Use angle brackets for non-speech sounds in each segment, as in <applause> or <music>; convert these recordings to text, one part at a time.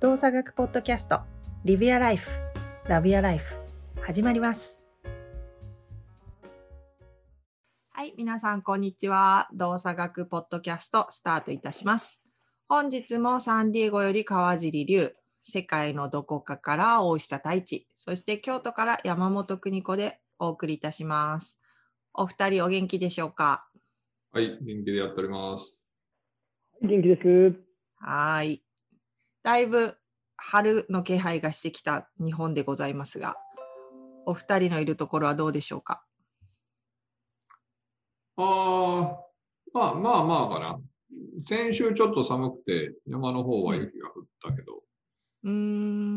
動作学ポッドキャストリビアライフラビアライフ始まりますはい皆さんこんにちは動作学ポッドキャストスタートいたします本日もサンディエゴより川尻龍世界のどこかから大下太一そして京都から山本邦子でお送りいたしますお二人お元気でしょうか？はい、元気でやっております。元気です。はい。だいぶ春の気配がしてきた日本でございますが、お二人のいるところはどうでしょうか？ああ、まあまあまあかな。先週ちょっと寒くて山の方は雪が降ったけど、うーん。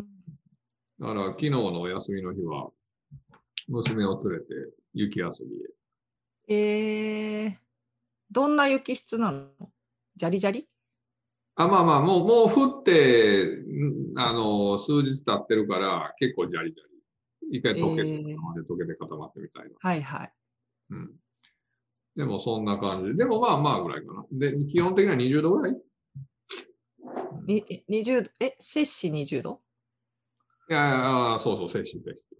だから昨日のお休みの日は娘を連れて雪遊びへ。えー、どんな雪質なの？ジャリジャリ？あまあまあ、もうもう降って、んあの、数日経ってるから結構ジャリジャリ。一回溶けて、えー溶けて固まってみたいな。はいはい。うん。でもそんな感じ。でもまあまあぐらいかな。で、基本的には20度ぐらい？にえ20度、え、摂氏20度？いやそうそう、摂氏、摂氏。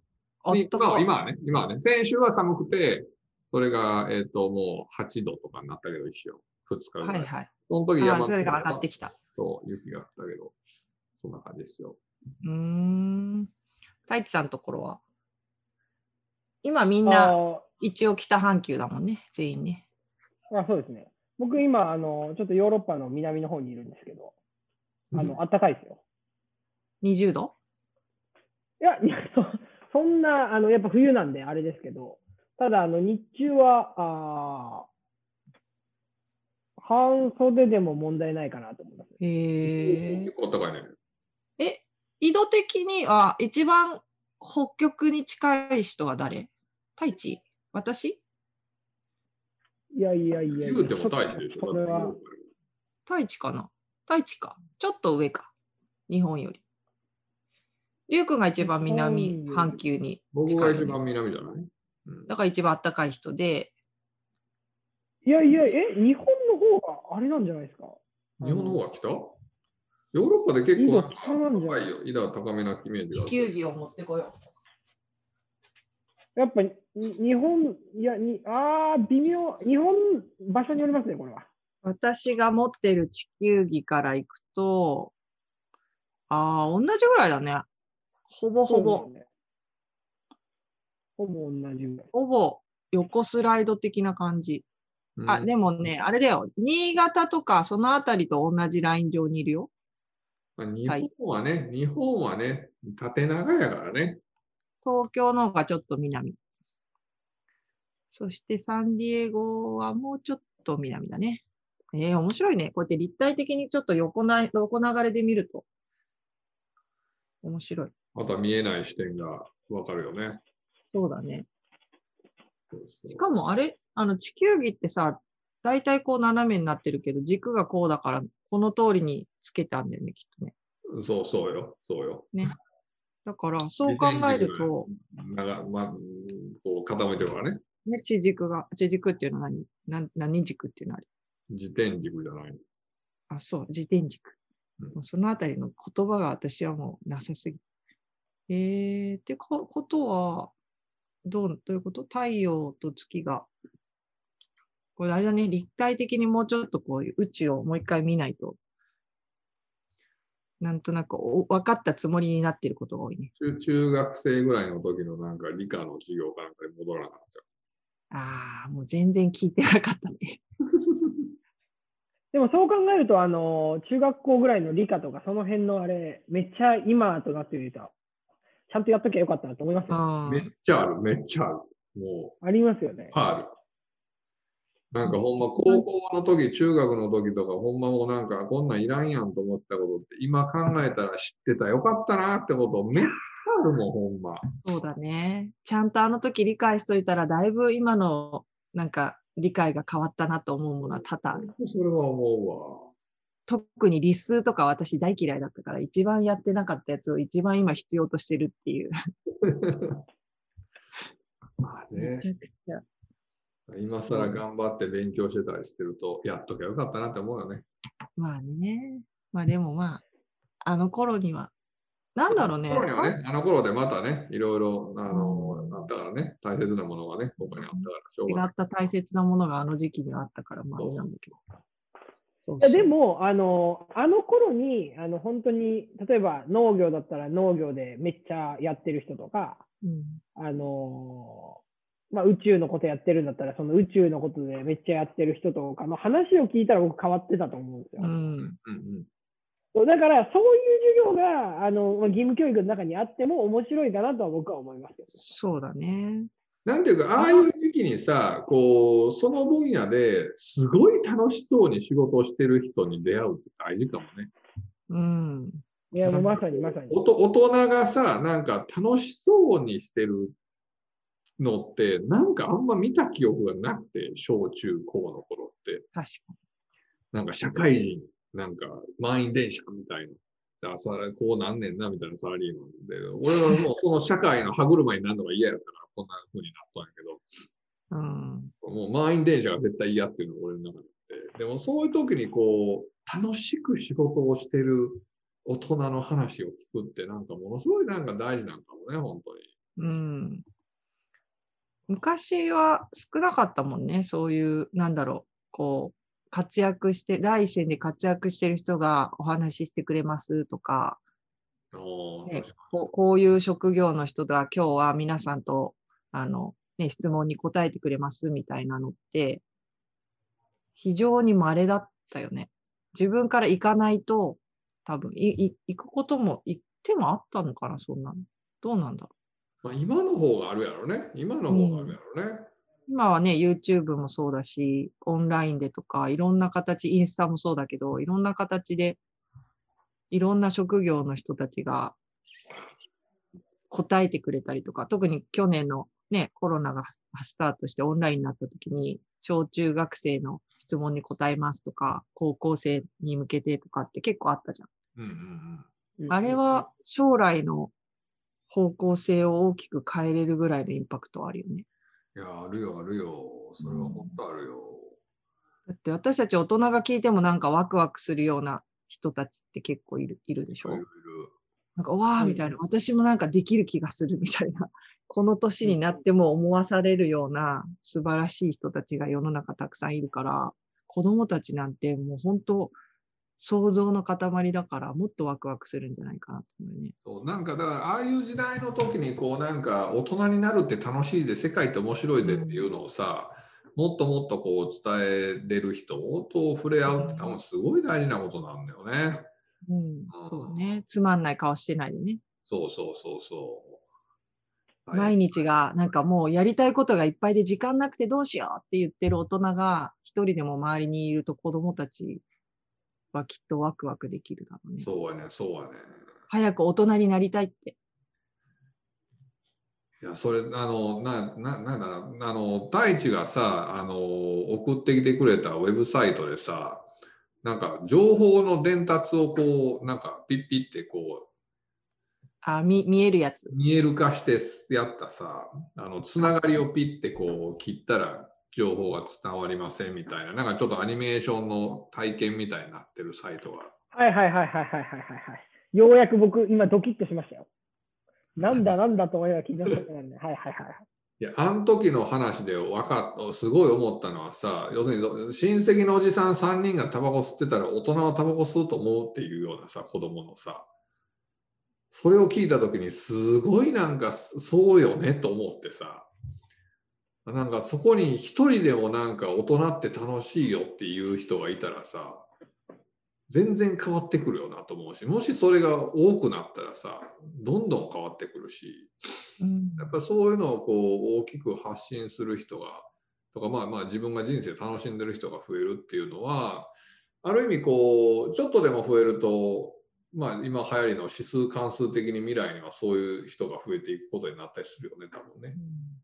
今今はね、今はね、先週は寒くて、それが、えっ、と、もう8度とかになったけど、一緒。2日ぐら。はいいはい。その時山あーそれが上がってきた。そう、雪が降ったけど、そんな感じですよ。うーん。太一さんのところは？今みんあなー一応北半球だもんね、全員ね。あ、そうですね。僕今、あの、ちょっとヨーロッパの南の方にいるんですけど、あの、暖かいですよ。20度？いや、いやそそんな、あの、やっぱ冬なんであれですけど、ただ、あの、日中は、あー半袖でも問題ないかなと思います。へえ結構高いね。え、緯度的には一番北極に近い人は誰？太一？私？いやいやいやいや。言うても大使でしょ。太一かな？太一か。ちょっと上か。日本より。りゅうくんが一番南半球に僕が一番南じゃない、うん、だから一番暖かい人で、いやいや、え、日本の方があれなんじゃないですか？日本の方が北ヨーロッパで結構高い高いよ。緯度は高めなイメージ。地球儀を持ってこよやっぱに日本、いや、にあー、微妙、日本、場所によりますね、これは。う。私が持ってる地球儀から行くと、ああ、同じぐらいだね。ほぼほぼ。ね。ほぼ同じぐらい。ほぼ横スライド的な感じ。うんあ、でもね、あれだよ。新潟とかそのあたりと同じライン上にいるよ。まあ日本はね、日本はね、縦長やからね。東京の方がちょっと南。そしてサンディエゴはもうちょっと南だね。えー、面白いね。こうやって立体的にちょっと横な横流れで見ると。面白い。また見えない視点がわかるよね。そうだね。しかもあれ、あの地球儀ってさ、大体こう斜めになってるけど、軸がこうだから、この通りにつけてあるんだよね、きっとね。そうそうよ、そうよ。だから、そう考えると、長まあ、こう傾いてるからね。ね、地軸が、地軸っていうのは何？何何軸っていうのはあれ？自転軸じゃない。あ、そう、自転軸。うんもうそのあたりの言葉が私はもうなさすぎ。えー、ってこことは、どう、どういうこと？太陽と月が、これあれだね、立体的にもうちょっとこういう宇宙をもう一回見ないと、なんとなくお分かったつもりになっていることが多いね。中中学生ぐらいの時のなんか理科の授業かなんかに戻らなかった。ああ、もう全然聞いてなかったね。<laughs> でもそう考えると、あの、中学校ぐらいの理科とか、その辺のあれ、めっちゃ今となってみると、ちゃんとやっときゃよかったなと思いますめっちゃある、めっちゃある。もありますよねう、。ある。なんかほんま高校の時、中学の時とか、ほんまもうなんかこんなんいらんやんと思ってたことって、今考えたら知ってたよかったなってことめっちゃあるもん、ほんま。そうだね。ちゃんとあの時理解しといたら、だいぶ今のなんか理解が変わったなと思うものは多々ある。それは思特に理数とか私大嫌いだったから、一番やってなかったやつを一番今必要としてるっていう。うわ。まあめねち、ゃくちゃ。今更頑張って勉強してたりしてると、やっときゃよかったなって思うよね。まあね。まあでもまあ、あの頃には。なんだろうね。あの頃にはね、あの頃でまたね、いろいろ、あの、あったからね、大切なものがね、他にあったから、しょう違がない。った大切なものがあの時期にはあったから、まあなんだけどさ。そういやでも、あの、あの頃に、あの、本当に、例えば農業だったら農業でめっちゃやってる人とか、うんあの、まあ、宇宙のことやってるんだったら、その宇宙のことでめっちゃやってる人とかの話を聞いたら僕変わってたと思うんですよ。うんうんうん。そうだから、そういう授業が、あの、まあ義務教育の中にあっても面白いかなとは僕は思いますよ。そうだね。なんていうか、ああいう時期にさ、こう、その分野ですごい楽しそうに仕事をしてる人に出会うって大事かもね。うん。いや、もうまさにまさに。おと大人がさ、なんか楽しそうにしてるのって、なんかあんま見た記憶がなくて、小中高の頃って。確かなんか社会人、なんか満員電車みたいな。あさこうなんねんなみたいなサラリーマンで、俺はもうその社会の歯車になるのが嫌やったから、こんな風になったんやけど、に。うん。もう満員電車が絶対嫌っていうのが俺の中であって、でもそういう時にこう、楽しく仕事をしてる大人の話を聞くって、なんかものすごいなんか大事なんかもね、本当に。うん。昔は少なかったもんね。そういう、なんだろう、こう、活躍して、第一線で活躍してる人がお話ししてくれますとか、ねこうこういう職業の人が今日は皆さんと、あの、ね、質問に答えてくれますみたいなのって、非常に稀だったよね。自分から行かないと、多分いい行くことも、行ってもあったのかな、そんなの。どうなんだろう。まあ、今の方があるやろね。今の方があるやろね。今はね、YouTube もそうだし、オンラインでとか、いろんな形、インスタもそうだけど、いろんな形で、いろんな職業の人たちが答えてくれたりとか、特に去年のね、コロナがスタートしてオンラインになった時に、小中学生の質問に答えますとか、高校生に向けてとかって結構あったじゃん。うんうんうんあれは将来の方向性を大きく変えれるぐらいのインパクトはあるよね。うん。いや、あるよ、あるよ。それは本当あるよ。だって私たち大人が聞いてもなんかワクワクするような人たちって結構いるいるでしょ？いろいろなんかわーみたいな、私もなんかできる気がするみたいな、<laughs> この年になっても思わされるような素晴らしい人たちが世の中たくさんいるから、子供たちなんてもう本当想像の塊だからもっとワクワクするんじゃないかなと思うね。そうなんかだからああいう時代の時にこうなんか大人になるって楽しいぜ世界って面白いぜっていうのをさ、もっともっとこう伝えれる人と触れ合うって多分すごい大事なことなんだよね。うん、そうね。つまんない顔してないでね。そうそうそうそう。毎日がなんかもうやりたいことがいっぱいで時間なくてどうしようって言ってる大人が一人でも周りにいると子供たちはきっとワクワクできるだろうね。そうやね、そうやね。早く大人になりたいって。いや、それ、あの、な、な、なんだろうあの、太一がさ、あの、送ってきてくれたウェブサイトでさ、なんか情報の伝達をこう、なんかピッピッてこあ見見えるやつう、。見える化してやったさ、あの、つながりをピッてこう切ったら情報が伝わりませんみたいな、なんかちょっとアニメーションの体験みたいになってるサイトが。はいはいはいはいはいはいはい。ようやく僕、今ドキッとしましたよ。なんだなんだと思いながら聞い。はいはいはい。いや、あの時の話で分かっすごい思ったのはさ、要するに親戚のおじさん3人がタバコ吸ってたら大人はタバコ吸うと思うっていうようなさ、子供のさ、それを聞いた時にすごいなんかそうよねと思ってさ、なんかそこに一人でもなんか大人って楽しいよっていう人がいたらさ、全然変わってくるよなと思うし、もしそれが多くなったらさ、どんどん変わってくるし、うんやっぱそういうのをこう大きく発信する人が、とかまあまあ自分が人生楽しんでる人が増えるっていうのは、ある意味こう、ちょっとでも増えると、まあ今流行りの指数関数的に未来にはそういう人が増えていくことになったりするよね、多分ね。うん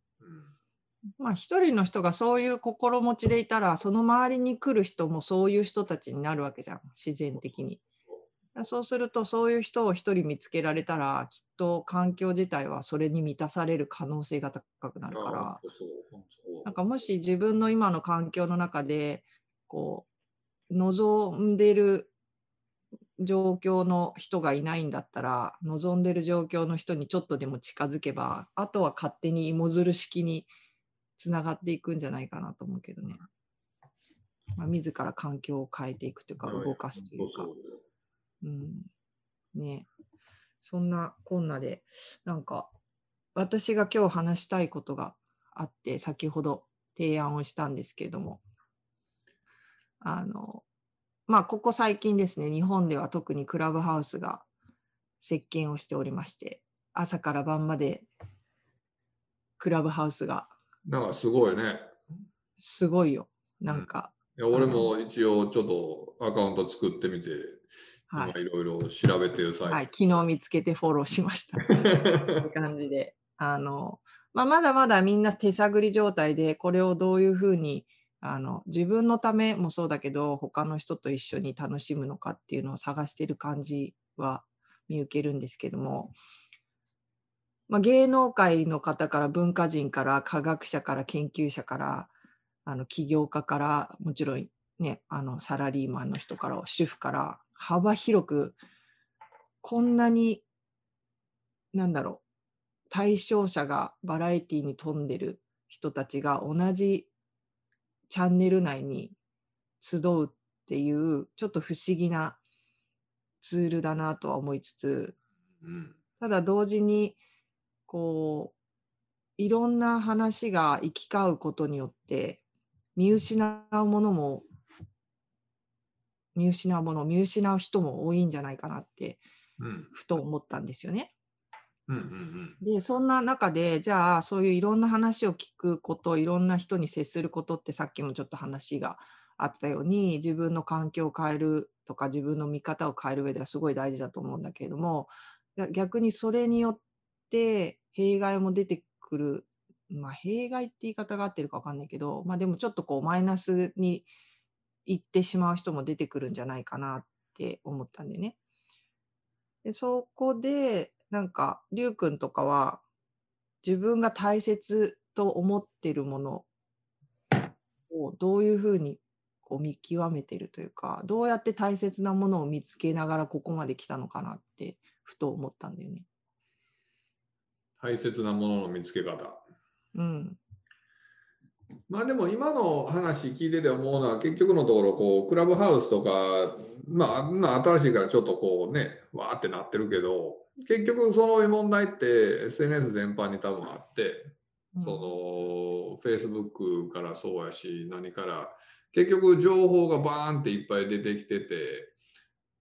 まあ一人の人がそういう心持ちでいたらその周りに来る人もそういう人たちになるわけじゃん自然的に。そうするとそういう人を一人見つけられたらきっと環境自体はそれに満たされる可能性が高くなるから。なんかもし自分の今の環境の中でこう望んでる状況の人がいないんだったら望んでる状況の人にちょっとでも近づけばあとは勝手に芋づる式につながっていくんじゃないかなと思うけどね。まあ、自ら環境を変えていくというか動かすというか。うん、ね。そんなこんなでなんか私が今日話したいことがあって先ほど提案をしたんですけれども。あのまあここ最近ですね日本では特にクラブハウスが席巻をしておりまして朝から晩までクラブハウスがなんかすごいね。すごいよ。なんか、いや俺も一応ちょっとアカウント作ってみて、はい。ろいろ調べてる際。はい、昨日見つけてフォローしました。いう感じで、あの、まあ、まだまだみんな手探り状態で、これをどういうふうに、あの、自分のためもそうだけど、他の人と一緒に楽しむのかっていうのを探してる感じは見受けるんですけども、まあ、芸能界の方から文化人から科学者から研究者からあの起業家からもちろんねあのサラリーマンの人から主婦から幅広くこんなになんだろう対象者がバラエティに富んでる人たちが同じチャンネル内に集うっていうちょっと不思議なツールだなとは思いつつうん。ただ同時にこういろんな話が行き交うことによって見失うものも見失うもの見失う人も多いんじゃないかなってうんふと思ったんですよね。うんうんでそんな中でじゃあそういういろんな話を聞くこといろんな人に接することってさっきもちょっと話があったように自分の環境を変えるとか自分の見方を変える上ではすごい大事だと思うんだけれどもが逆にそれによって弊害も出てくるまあ弊害って言い方が合ってるか分かんないけどまあでもちょっとこうマイナスに行ってしまう人も出てくるんじゃないかなって思ったんでね。でそこでなんかりゅうくんとかは自分が大切と思ってるものをどういうふうにこう見極めてるというかどうやって大切なものを見つけながらここまで来たのかなってふと思ったんだよね。大切なものの見つけ方。うん。まあでも今の話聞いてて思うのは結局のところこうクラブハウスとかまあまあ新しいからちょっとこうねわーってなってるけど結局そういう問題って SNS 全般に多分あってうんその Facebook からそうやし何から結局情報がバーンっていっぱい出てきてて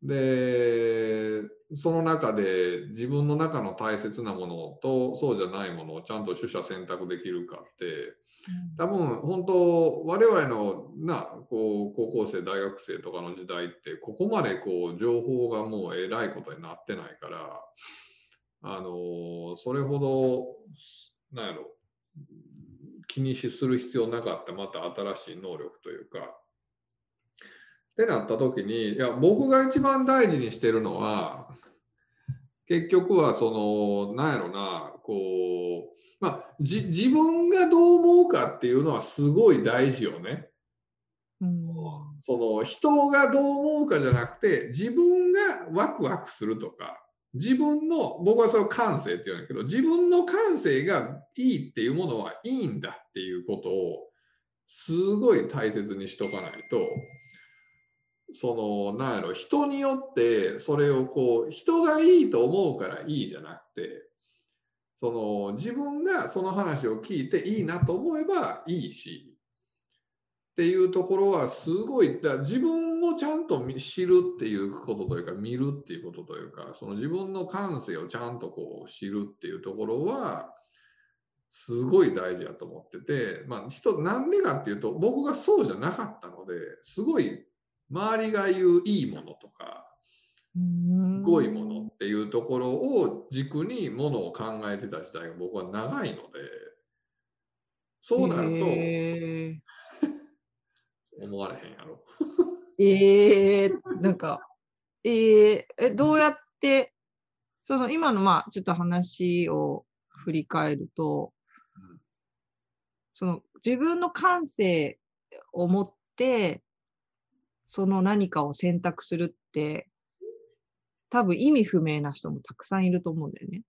でその中で自分の中の大切なものとそうじゃないものをちゃんと取捨選択できるかって多分本当我々のなこう高校生大学生とかの時代ってここまでこう情報がもうえらいことになってないからあのそれほどなんやろ気にしする必要なかったまた新しい能力というか。ってなった時にいや僕が一番大事にしてるのは結局はそのなんやろなこうまあ、じ自分がどう思うかっていうのはすごい大事よね。うんその人がどう思うかじゃなくて自分がワクワクするとか自分の僕はそれを感性って言うんだけど自分の感性がいいっていうものはいいんだっていうことをすごい大切にしとかないとそのなんやろ人によってそれをこう人がいいと思うからいいじゃなくてその自分がその話を聞いていいなと思えばいいしっていうところはすごいだ自分をちゃんと知るっていうことというか見るっていうことというかその自分の感性をちゃんとこう知るっていうところはすごい大事だと思っててまあ人なんでかっていうと僕がそうじゃなかったのですごい周りが言ういいものとかすごいものっていうところを軸にものを考えてた時代が僕は長いのでそうなるとへ思われへんやろ。ー <laughs> えー、なんか、えー、えどうやってその今のまあちょっと話を振り返ると、うん。その自分の感性を持ってその何かを選択するって多分意味不明な人もたくさんいると思うんだよね。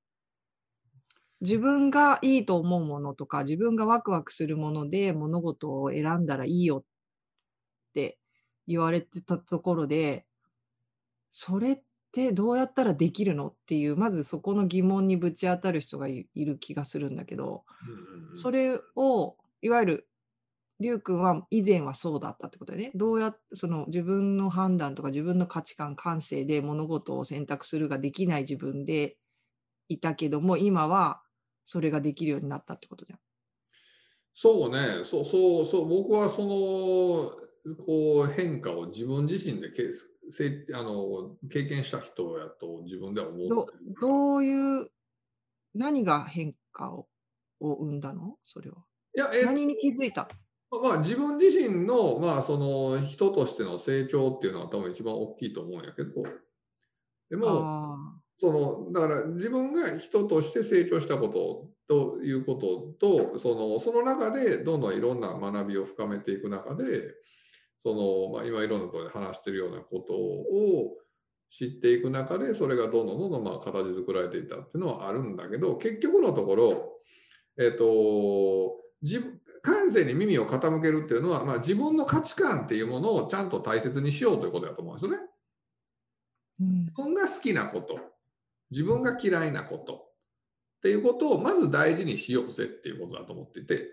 自分がいいと思うものとか、自分がワクワクするもので物事を選んだらいいよって言われてたところで、それってどうやったらできるのっていう、まずそこの疑問にぶち当たる人がいいる気がするんだけど、それを、いわゆる、りゅうくんは以前はそうだったってことでね、どうやってその自分の判断とか自分の価値観、感性で物事を選択するができない自分でいたけども、今はそれができるようになったってことじゃん。そうね、そうそうそう、僕はそのこう変化を自分自身でけせあの経験した人やと自分では思う。どどういう、何が変化をを生んだの？それは。いや、え何に気づいた？まあ、自分自身の,、まあその人としての成長っていうのは多分一番大きいと思うんやけど、でも、あそのだから自分が人として成長したことということとそのその中でどんどんいろんな学びを深めていく中でその、まあ、今いろんなところで話してるようなことを知っていく中でそれがどんどんどんどんまあ形作られていったっていうのはあるんだけど結局のところ、えっと自分感性に耳を傾けるっていうのは、まあ、自分の価値観っていうものをちゃんと大切にしようということだと思うんですよね。うん。自分が好きなこと、自分が嫌いなことっていうことをまず大事にしようぜっていうことだと思っていて、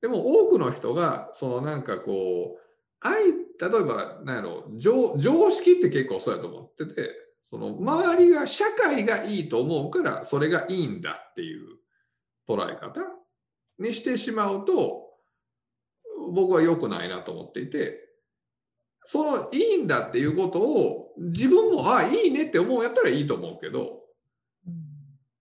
でも多くの人が、そのなんかこう、愛、例えば、なんやろ常、常識って結構そうやと思ってて、その周りが、社会がいいと思うから、それがいいんだっていう捉え方にしてしまうと、僕は良くないなと思っていて、そのいいんだっていうことを自分もあいいねって思うんやったらいいと思うけど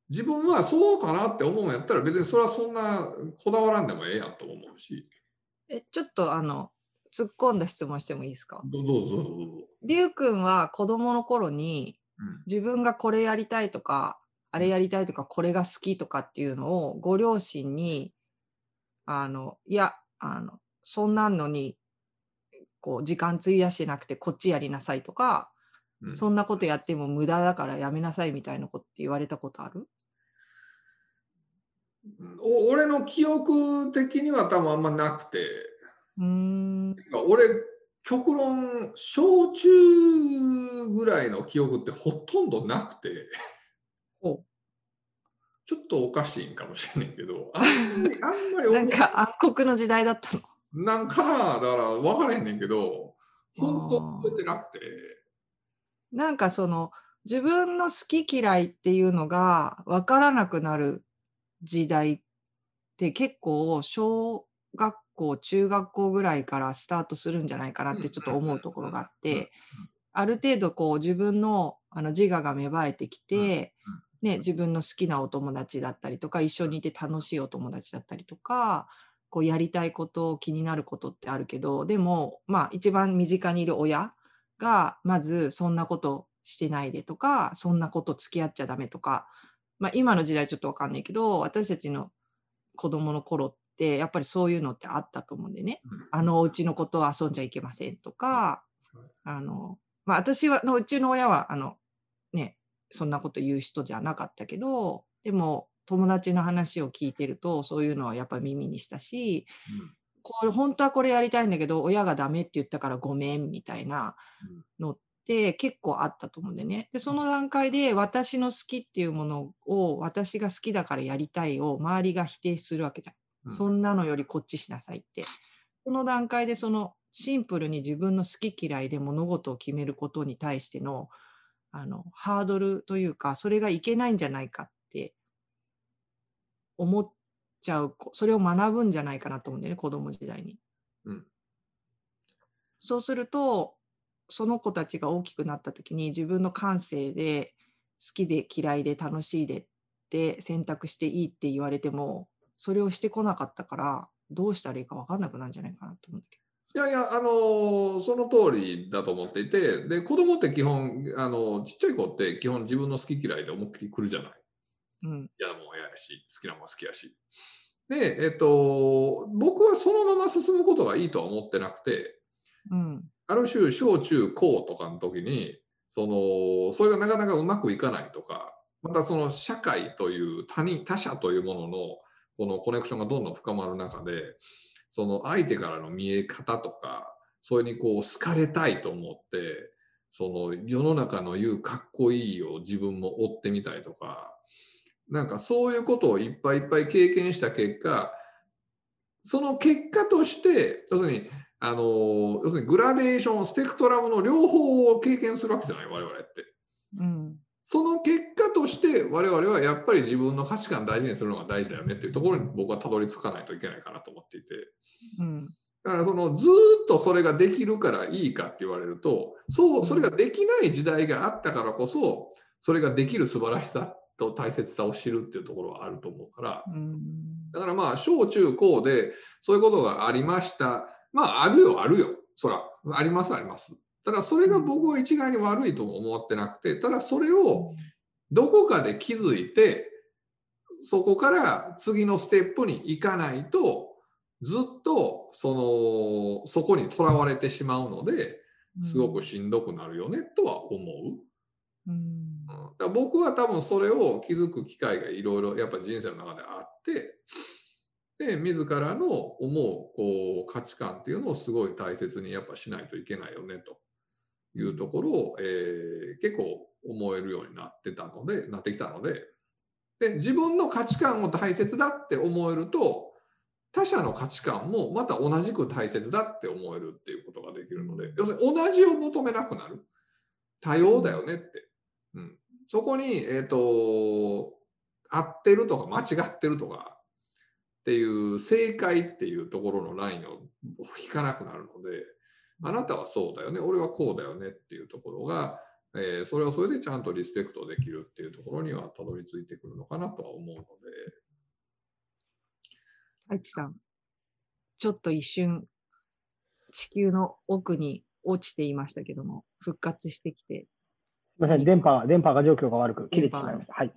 自分はそうかなって思うんやったら別にそれはそんなこだわらんでもええやんと思うし。えちょっとあの突っ込んだ質問してもいいですか？どどうぞどうぞ。りゅうくんは子供の頃にうん。自分がこれやりたいとかあれやりたいとかこれが好きとかっていうのをご両親にあのいやあのそんなんのにこう時間費やしてなくてこっちやりなさいとか、うん。そんなことやっても無駄だからやめなさいみたいなことって言われたことある？お俺の記憶的には多分あんまなくて。うーん。俺極論小中ぐらいの記憶ってほとんどなくて。ほちょっとおかしいんかもしれないけど <laughs> あんまりあんまりなんか暗黒の時代だったの。なんかなだから分からへんねんけど本当覚えてなくて。なんかその自分の好き嫌いっていうのが分からなくなる時代って結構小学校中学校ぐらいからスタートするんじゃないかなってちょっと思うところがあってある程度こう自分のあの自我が芽生えてきて、ね、自分の好きなお友達だったりとか一緒にいて楽しいお友達だったりとかこうやりたいこと気になることってあるけどでもまあ一番身近にいる親がまずそんなことしてないでとかそんなこと付き合っちゃダメとか、まあ、今の時代ちょっとわかんないけど私たちの子供の頃ってやっぱりそういうのってあったと思うんでね。あのお家のことを遊んじゃいけませんとかあの、まあ、私はのうちの親はあのねそんなこと言う人じゃなかったけどでも友達の話を聞いてるとそういうのはやっぱり耳にしたしこれ本当はこれやりたいんだけど親がダメって言ったからごめんみたいなのって結構あったと思うんでね。でその段階で私の好きっていうものを私が好きだからやりたいを周りが否定するわけじゃん。うん。そんなのよりこっちしなさいって。その段階でそのシンプルに自分の好き嫌いで物事を決めることに対してのあのハードルというかそれがいけないんじゃないかって思っちゃう子それを学ぶんじゃないかなと思うんだよね子供時代に。うんそうするとその子たちが大きくなった時に自分の感性で好きで嫌いで楽しいでって選択していいって言われてもそれをしてこなかったからどうしたらいいか分かんなくなるんじゃないかなと思うんだけいやいや、あのーその通りだと思っていて、で、子供って基本、あのちっちゃい子って基本自分の好き嫌いで思いっきり来るじゃない。ど。うん嫌なもんは嫌やし、好きなもんは好きやし。で、えっと、僕はそのまま進むことがいいとは思ってなくて、うんある種、小中高とかの時に、そのそれがなかなかうまくいかないとかまたその社会という他人他者というもののこのコネクションがどんどん深まる中でその相手からの見え方とかそれにこう好かれたいと思ってその世の中の言うかっこいいを自分も追ってみたりとかなんかそういうことをいっぱいいっぱい経験した結果その結果として要するにあの要するにグラデーションスペクトラムの両方を経験するわけじゃない我々って。うんその結果として我々はやっぱり自分の価値観大事にするのが大事だよねっていうところに僕はたどり着かないといけないかなと思っていて。うん。だからそのずーっとそれができるからいいかって言われるとそうそれができない時代があったからこそそれができる素晴らしさと大切さを知るっていうところはあると思うから。うん。だからまあ小中高でそういうことがありました。まああるよあるよ。そらありますありますただそれが僕は一概に悪いとも思ってなくてただそれをどこかで気づいてそこから次のステップに行かないとずっとそのそこにとらわれてしまうのですごくしんどくなるよねとは思う。うん。うん。だ僕は多分それを気づく機会がいろいろやっぱ人生の中であってで自らの思うこう価値観っていうのをすごい大切にやっぱしないといけないよねというところを、えー結構思えるようになってたのでなってきたのでで自分の価値観を大切だって思えると他者の価値観もまた同じく大切だって思えるっていうことができるので要するに同じを求めなくなる。多様だよねって、うん、そこに、えー、と合ってるとか間違ってるとかっていう正解っていうところのラインを引かなくなるのであなたはそうだよね俺はこうだよねっていうところが、えーそれをそれでちゃんとリスペクトできるっていうところにはたどり着いてくるのかなとは思うので。愛知さん、ちょっと一瞬、地球の奥に落ちていましたけども、復活してきて、すみません、電波、電波が状況が悪く切れてしまいました。はい。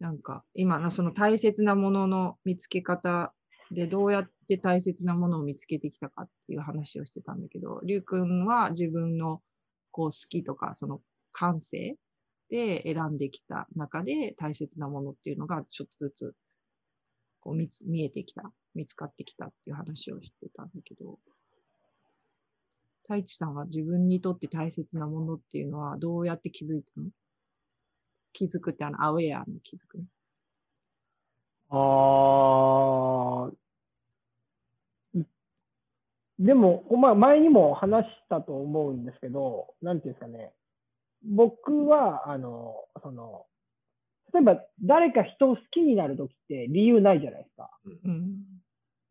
なんか今のその大切なものの見つけ方でどうやっって大切なものを見つけてきたかっていう話をしてたんだけど、りゅうくんは自分のこう好きとかその感性で選んできた中で大切なものっていうのがちょっとずつこう見つ見えてきた、見つかってきたっていう話をしてたんだけど、太一さんは自分にとって大切なものっていうのはどうやって気づいたの？気づくってあの、アウェアの気づくね。あでも、まあ、前にも話したと思うんですけど、なんていうんですかね、僕は、あの、その、例えば誰か人を好きになるときって理由ないじゃないですか。うん。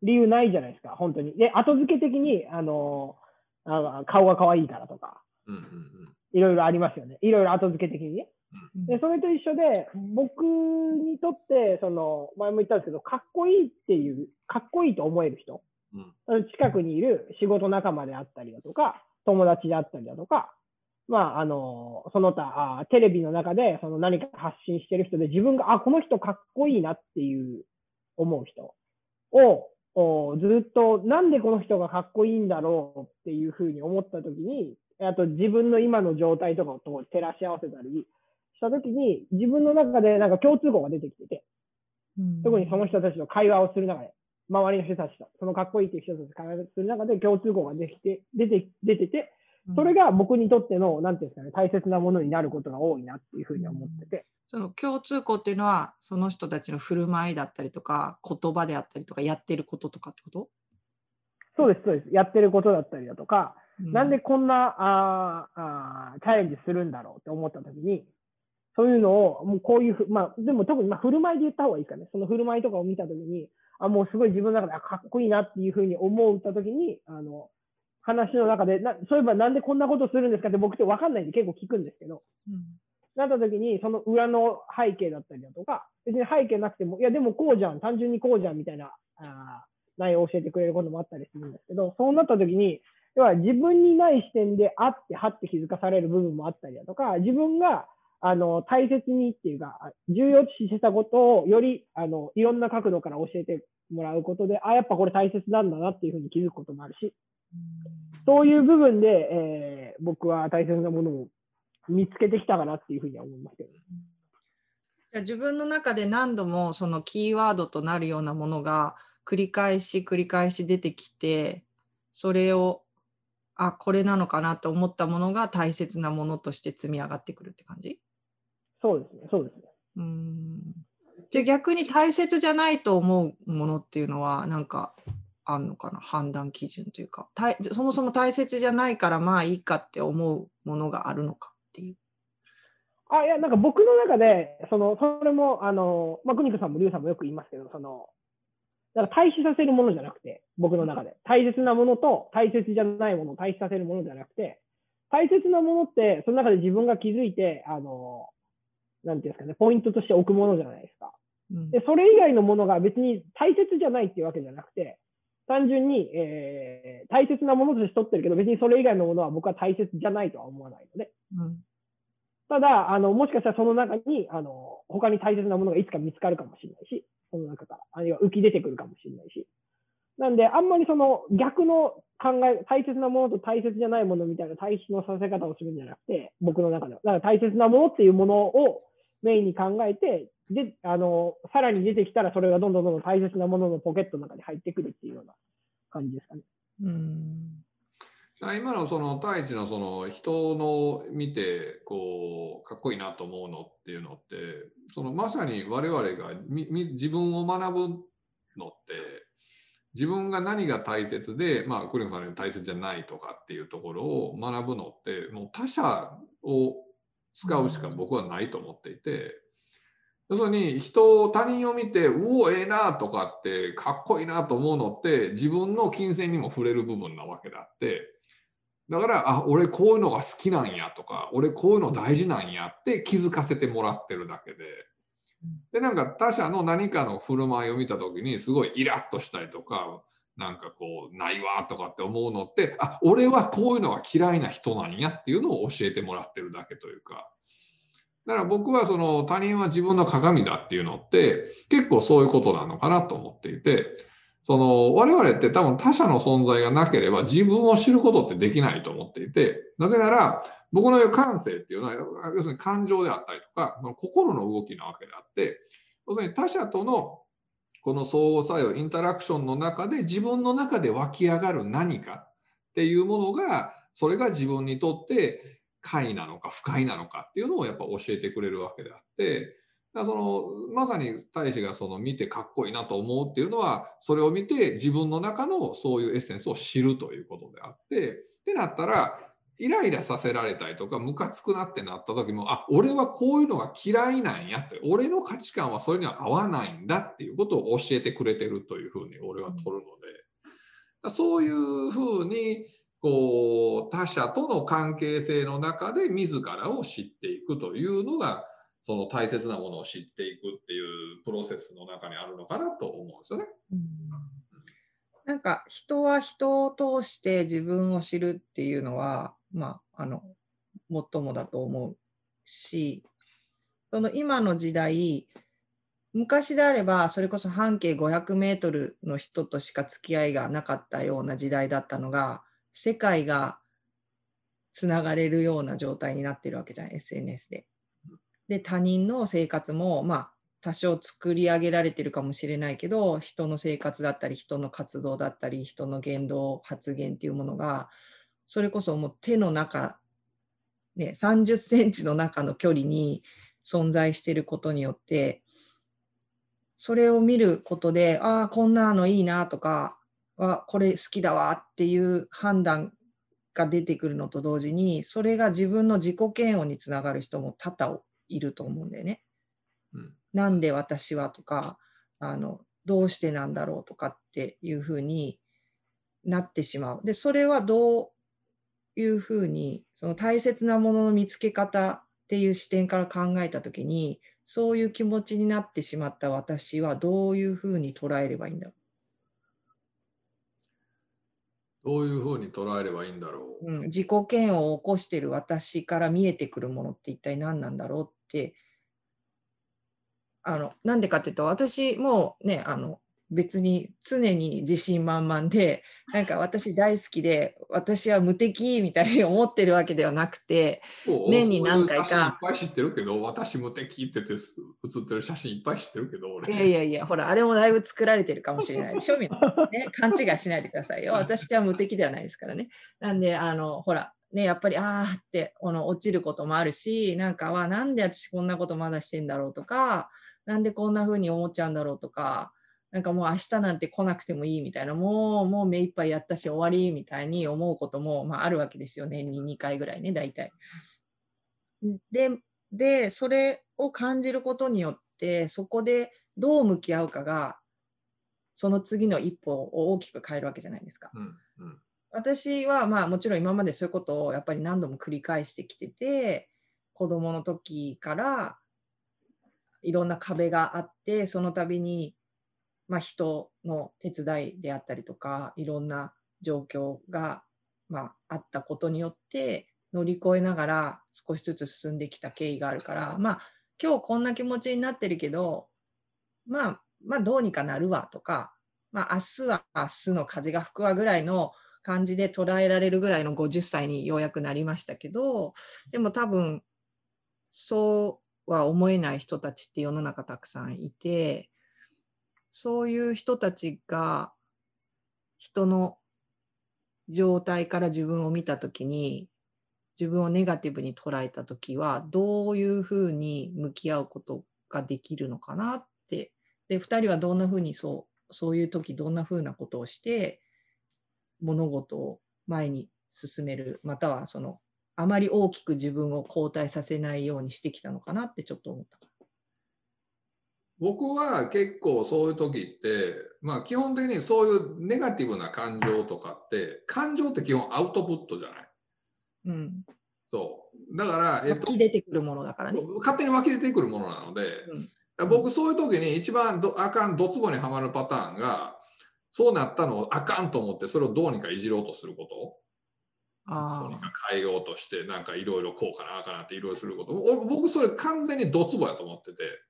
理由ないじゃないですか、本当に。で、後付け的に、あの、あ顔が可愛いからとか、いろいろありますよね。いろいろ後付け的にね。で、それと一緒で、僕にとって、その、前も言ったんですけど、かっこいいっていう、かっこいいと思える人、うん。近くにいる仕事仲間であったりだとか、友達であったりだとか、まあ、あの、その他、あテレビの中でその何か発信してる人で、自分が、あ、この人かっこいいなっていう思う人を、おずっと、なんでこの人がかっこいいんだろうっていうふうに思ったときに、あと自分の今の状態とかと照らし合わせたりしたときに、自分の中でなんか共通項が出てきてて、うん。特にその人たちと会話をする中で、周りの人たちと、そのかっこいいっていう人たちと会話する中で共通項ができて、出て、出てて、それが僕にとっての、なんていうんですかね、大切なものになることが多いなっていうふうに思ってて。その共通項っていうのは、その人たちの振る舞いだったりとか、言葉であったりとか、やってることとかってこと、そうです、そうです。やってることだったりだとか、うなんでこんなあーあーチャレンジするんだろうって思ったときに、そういうのを、もうこういうふ、まあ、でも特にまあ振る舞いで言った方がいいかね。その振る舞いとかを見たときに、あ、もうすごい自分の中であかっこいいなっていうふうに思ったときに、あの、話の中でな、そういえばなんでこんなことするんですかって僕って分かんないんで結構聞くんですけど、うん。なった時に、その裏の背景だったりだとか、別に背景なくても、いや、でもこうじゃん、単純にこうじゃんみたいなあー内容を教えてくれることもあったりするんですけど、そうなった時に、要は自分にない視点であって、はって気づかされる部分もあったりだとか、自分があの大切にっていうか、重要視してたことをよりあのいろんな角度から教えてもらうことで、あ、やっぱこれ大切なんだなっていうふうに気づくこともあるし、そういう部分で、えー僕は大切なものを見つけてきたかなっていうふうには思いますけど。じゃあ自分の中で何度もそのキーワードとなるようなものが繰り返し繰り返し出てきてそれをあこれなのかなと思ったものが大切なものとして積み上がってくるって感じ？そうですね、そうですね。うんじゃあ逆に大切じゃないと思うものっていうのはなんかあんのかな？判断基準というかたいそもそも大切じゃないからまあいいかって思うものがあるのかっていう。あ、いや、なんか僕の中で、その、それも、あの、まあ、クニクさんもリュウさんもよく言いますけど、その、だから対比させるものじゃなくて、僕の中で。大切なものと大切じゃないものを対比させるものじゃなくて、大切なものって、その中で自分が気づいて、あの、なんていうんですかね、ポイントとして置くものじゃないですか。うんで、それ以外のものが別に大切じゃないっていうわけじゃなくて、単純に、えー大切なものとして取ってるけど、別にそれ以外のものは僕は大切じゃないとは思わないので、うんただ、あの、もしかしたらその中に、あの、他に大切なものがいつか見つかるかもしれないし、その中から、あるいは浮き出てくるかもしれないし。なんで、あんまりその逆の考え、大切なものと大切じゃないものみたいな対比のさせ方をするんじゃなくて、僕の中では。だから大切なものっていうものをメインに考えて、で、あの、さらに出てきたらそれがどんどんどんどん大切なもののポケットの中に入ってくるっていうような感じですかね。うんあ今のその太一のその人の見てこうかっこいいなと思うのっていうのってそのまさに我々がみみ自分を学ぶのって自分が何が大切でまあクリムさんに大切じゃないとかっていうところを学ぶのってもう他者を使うしか僕はないと思っていて。要するに人を他人を見てうおええなとかってかっこいいなと思うのって自分の金銭にも触れる部分なわけであってだからあ俺こういうのが好きなんやとか俺こういうの大事なんやって気づかせてもらってるだけででなんか他者の何かの振る舞いを見た時にすごいイラッとしたりとかなんかこうないわとかって思うのってあ俺はこういうのが嫌いな人なんやっていうのを教えてもらってるだけというか。だから僕はその他人は自分の鏡だっていうのって結構そういうことなのかなと思っていてその我々って多分他者の存在がなければ自分を知ることってできないと思っていてなぜなら僕の言う感性っていうのは要するに感情であったりとか心の動きなわけであって要するに他者とのこの相互作用インタラクションの中で自分の中で湧き上がる何かっていうものがそれが自分にとって快なのか不快なのかっていうのをやっぱ教えてくれるわけであってだそのまさに大使がその見てかっこいいなと思うっていうのはそれを見て自分の中のそういうエッセンスを知るということであってってなったらイライラさせられたりとかムカつくなってなった時もあ俺はこういうのが嫌いなんやって俺の価値観はそれには合わないんだっていうことを教えてくれてるというふうに俺は取るのでそういうふうにこう他者との関係性の中で自らを知っていくというのがその大切なものを知っていくっていうプロセスの中にあるのかなと思うんですよね。なんか人は人を通して自分を知るっていうのはまああの最もだと思うしその今の時代昔であればそれこそ半径500メートルの人としか付き合いがなかったような時代だったのが世界がつながれるような状態になってるわけじゃん SNS で。で他人の生活もまあ多少作り上げられてるかもしれないけど人の生活だったり人の活動だったり人の言動発言っていうものがそれこそもう手の中、ね、30センチの中の距離に存在していることによってそれを見ることでああこんなのいいなとかあこれ好きだわっていう判断が出てくるのと同時にそれが自分の自己嫌悪につながる人も多々いると思うんだよね。うんなんで私はとかあのどうしてなんだろうとかっていうふうになってしまう。でそれはどういうふうにその大切なものの見つけ方っていう視点から考えた時にそういう気持ちになってしまった私はどういうふうに捉えればいいんだろどういうふうに捉えればいいんだろう？う、うん、自己嫌悪を起こしている私から見えてくるものって一体何なんだろうってあのなんでかっていうと私もねあの別に常に自信満々でなんか私大好きで私は無敵みたいに思ってるわけではなくて年に何回か。いっぱい知ってるけど、私無敵って言って写ってる写真いっぱい知ってるけど、俺。いやいやいやほらあれもだいぶ作られてるかもしれないでしょ <laughs> みんなね。勘違いしないでくださいよ。私は無敵ではないですからね。なんであのほらねやっぱりあーってこの落ちることもあるしなんかはなんで私こんなことまだしてんだろうとかなんでこんな風に思っちゃうんだろうとかなんかもう明日なんて来なくてもいいみたいなもうもう目いっぱいやったし終わりみたいに思うことも、まあ、あるわけですよ年に2回ぐらいね大体。ででそれを感じることによってそこでどう向き合うかがその次の一歩を大きく変えるわけじゃないですか。うんうん私はまあもちろん今までそういうことをやっぱり何度も繰り返してきてて子供の時からいろんな壁があってその度にまあ人の手伝いであったりとかいろんな状況がまああったことによって乗り越えながら少しずつ進んできた経緯があるからまあ今日こんな気持ちになってるけどまあまあどうにかなるわとかまあ明日は明日の風が吹くわぐらいの感じで捉えられるぐらいの50歳にようやくなりましたけどでも多分そうは思えない人たちって世の中たくさんいてそういう人たちが人の状態から自分を見た時に自分をネガティブに捉えた時はどういうふうに向き合うことができるのかなってで2人はどんなふうにそうそういう時どんなふうなことをして物事を前に進めるまたはそのあまり大きく自分を後退させないようにしてきたのかなってちょっと思った。僕は結構そういう時って、まあ基本的にそういうネガティブな感情とかって、感情って基本アウトプットじゃない？うん、そう。だから、えっ湧と、き出てくるものだからね。勝手に湧き出てくるものなので、僕そういう時に一番どあかん、ドツボにはまるパターンが、そうなったのをあかんと思って、それをどうにかいじろうとすること？どうにあか変えようとして、なんかいろいろこうかな、あかなっていろいろすること。お僕それ完全にドツボやと思ってて、あ、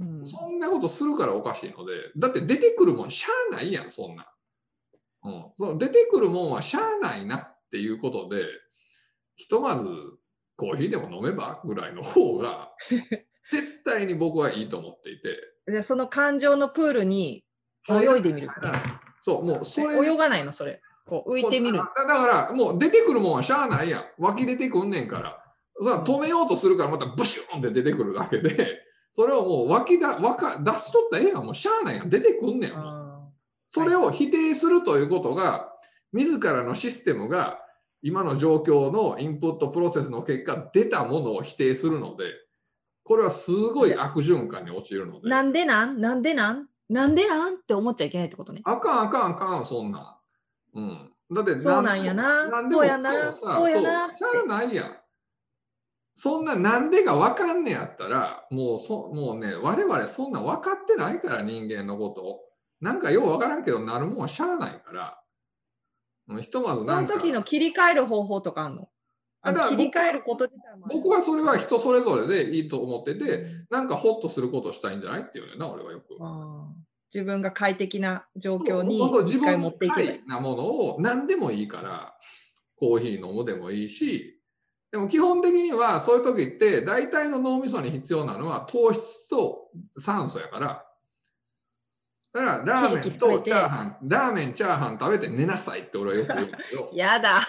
うん、そんなことするからおかしいので、だって出てくるもんしゃあないやん、そんな。うん、そう出てくるもんはしゃあないなっていうことで、ひとまずコーヒーでも飲めばぐらいの方が、<laughs> 絶対に僕はいいと思っていて。じゃあその感情のプールに泳いでみるそう、もうそれ。泳がないのそれ。こう浮いてみる。だだから、もう出てくるもんはしゃあないやん。湧き出てくんねんから。さ止めようとするからまたブシューンって出てくるだけで、それをもう湧きだ湧か出しとったらええやん。もうしゃあないやん。出てくんねん。あそれを否定するということが、自らのシステムが今の状況のインプットプロセスの結果出たものを否定するので、これはすごい悪循環に陥るので。ーなん？でなん？なんでなん？なんでなん？って思っちゃいけないってことね。あかんあかんあかん、そんなん。うん。だってそうなんやななんでもそうやなそうやなしゃあないやん。そんななんでが分かんねやったら、もうそもうね、我々そんな分かってないから人間のことを。なんかよう分からんけど、なるもんはしゃあないから。うんひとまずそなんか。の時の切り替える方法とかあんの？あだ切り替えること自体も僕はそれは人それぞれでいいと思ってて、なんかホッとすることをしたいんじゃないっていうねんな、俺はよく。自分が快適な状況に一回分の持ってなものを何でもいいから、コーヒー飲むでもいいし、でも基本的にはそういう時って大体の脳みそに必要なのは糖質と酸素やから、だからラーメンとチャーハン、ラーメン、チャーハン食べて寝なさいって俺はよく言うんだけど、<laughs> やだ。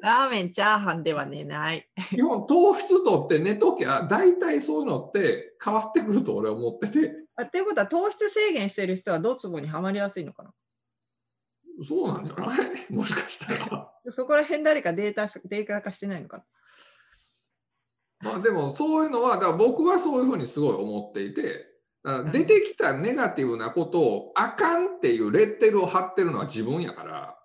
ラーメン、チャーハンでは寝ない。基本糖質とって寝ときゃ大体そういうのって変わってくると俺は思ってて、あっていうことは糖質制限してる人はドツボにはまりやすいのかな？そうなんじゃない？<laughs> もしかしたら。そこら辺誰かデータデータ化してないのかな？まあでもそういうのは、だから僕はそういうふうにすごい思っていて、出てきたネガティブなことをあかんっていうレッテルを貼ってるのは自分やから、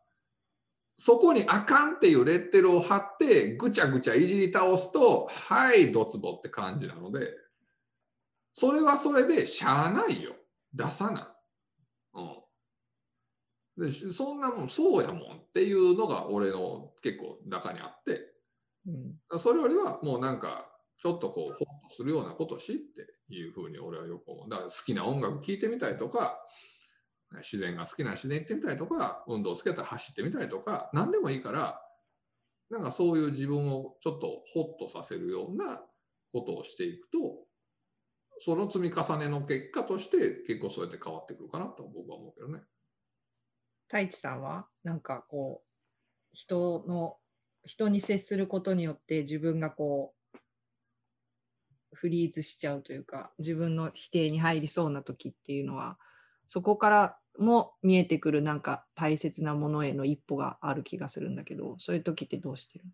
そこにあかんっていうレッテルを貼ってぐちゃぐちゃいじり倒すと、はい、ドツボって感じなので、それはそれでしゃあないよ。出さな。うん。でしそんなもんそうやもんっていうのが俺の結構中にあって、うんそれよりはもうなんかちょっとこうホッとするようなことをしっていうふうに俺はよく思う。だから好きな音楽聴いてみたりとか、自然が好きな自然行ってみたりとか、運動好きだったら走ってみたりとか、何でもいいから、なんかそういう自分をちょっとホッとさせるようなことをしていくと、その積み重ねの結果として結構そうやって変わってくるかなと僕は思うけどね。太一さんはなんかこう人の人に接することによって自分がこうフリーズしちゃうというか自分の否定に入りそうな時っていうのはそこからも見えてくるなんか大切なものへの一歩がある気がするんだけどそういう時ってどうしてる？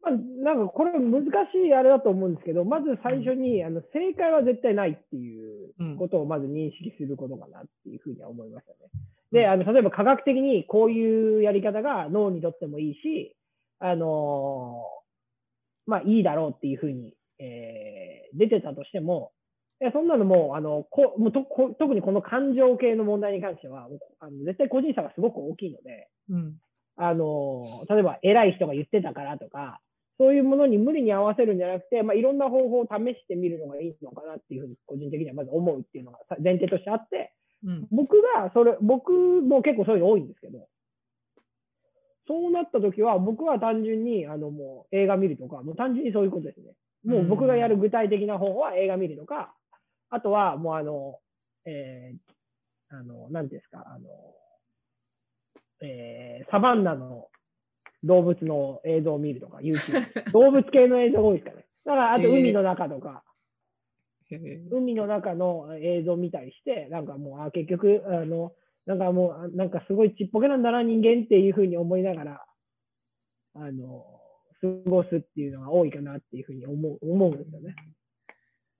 まあ、なんかこれ難しいあれだと思うんですけど、まず最初にあの正解は絶対ないっていうことをまず認識することかなっていうふうには思いましたね。で、あの例えば科学的にこういうやり方が脳にとってもいいし、あのーまあいいだろうっていうふうに、えー出てたとしても、いやそんなのもう、あのこもうとこ特にこの感情系の問題に関しては、あの絶対個人差がすごく大きいので、うん。あの、例えば偉い人が言ってたからとか、そういうものに無理に合わせるんじゃなくて、まあ、いろんな方法を試してみるのがいいのかなっていうふうに個人的にはまず思うっていうのが前提としてあって、うん僕がそれ、僕も結構そういうの多いんですけど、そうなった時は僕は単純にあのもう映画見るとか、もう単純にそういうことですね。もう僕がやる具体的な方は映画見るとか、あとはもうあの、えー、あの、なんですか、あの、えーサバンナの動物の映像を見るとか、YouTube。<laughs> 動物系の映像が多いですかね。だから、あと海の中とか、海の中の映像を見たりして、なんかもう、あ結局、あの、なんかもう、あなんかすごいちっぽけなんだな、人間っていうふうに思いながら、あの、過ごすっていうのが多いかなっていうふうに思う思うんですよね。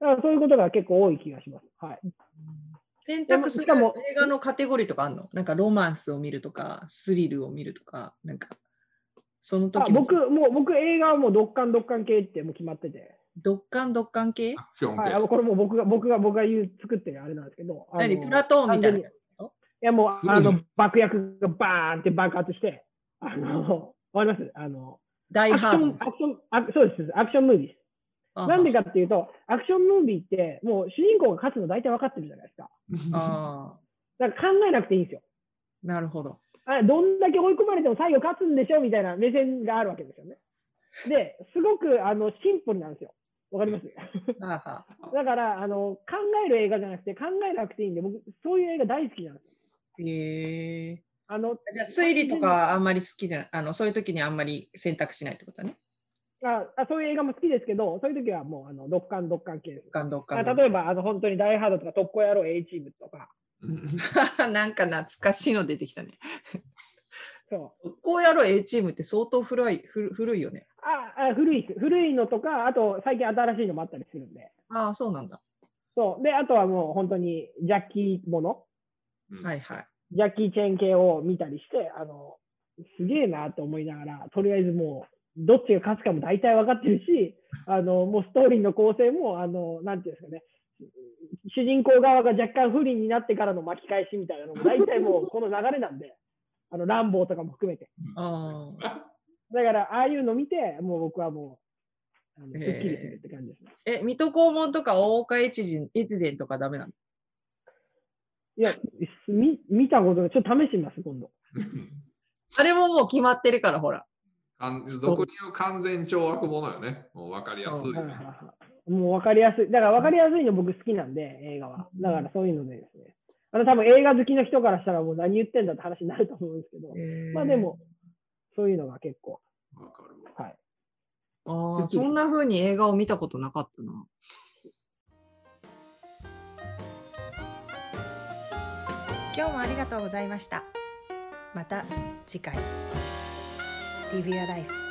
だからそういうことが結構多い気がします。はい。選択するしかも映画のカテゴリーとかあるの？なんかロマンスを見るとかスリルを見るとかなんかそのあ時の僕、もう、僕映画はもう、ドッカンドッカン系ってもう決まってて、ドッカンドッカン系？はい、あのこれもう僕が、僕が、僕が言う、作ってるあれなんですけど、何プラトーンみたいないや、もう、あの、爆薬がバーンって爆発して、あの、わかりますあの、ダイアクションハード、アクション、アクそうです、アクションムービーです。なんでかっていうと、アクションムービーって、もう主人公が勝つの大体分かってるじゃないですか。ああだから考えなくていいんですよ。なるほどあどんだけ追い込まれても最後勝つんでしょみたいな目線があるわけですよね。で、すごくあのシンプルなんですよ。わかります？<laughs> だからあの、考える映画じゃなくて、考えなくていいんで、僕、そういう映画大好きなんですよ。へえ。あのじゃあ推理とかはあんまり好きじゃないあのそういう時にあんまり選択しないってことだね？ああそういう映画も好きですけど、そういう時はもう、あの、ドッカンドッカン系です。ドッ。カンドッカあン例えば、あの、本当にダイハードとか、特攻野郎 A チームとか、<laughs> なんか懐かしいの出てきたねそこうやろう A チームって相当古い古古いよねう。ああ古いです。古いのとか、あと、最近新しいのもあったりするんで。ああそうなんだそう。で、あとはもう本当にジャッキーもの、うんはいはいジャッキーチェーン系を見たりして、あの、すげえなと思いながら、とりあえずもう、どっちが勝つかも大体分かってるし、<laughs> あの、もうストーリーの構成も、あの、なんていうんですかね、主人公側が若干不利になってからの巻き返しみたいなのも大体もうこの流れなんで、あの、ランボーとかも含めて。ああだから、ああいうの見て、もう僕はもう、あのすっきりするって感じですね。え水戸黄門とか大岡越前越前とかダメなの？いや、み見たことないちょっと試してみます、今度。<laughs> あれももう決まってるからほら俗に言う完全懲悪者よね。もう分かりやすい、ねはいはいはいもう分かりやすい。だから分かりやすいの僕好きなんで、映画は。だからそういうのでですね。あの多分映画好きの人からしたらもう何言ってんだって話になると思うんですけど、まあでも、そういうのが結構。わかるわ。はい。ああそんな風に映画を見たことなかったな。今日もありがとうございました。また次回。Live Your Life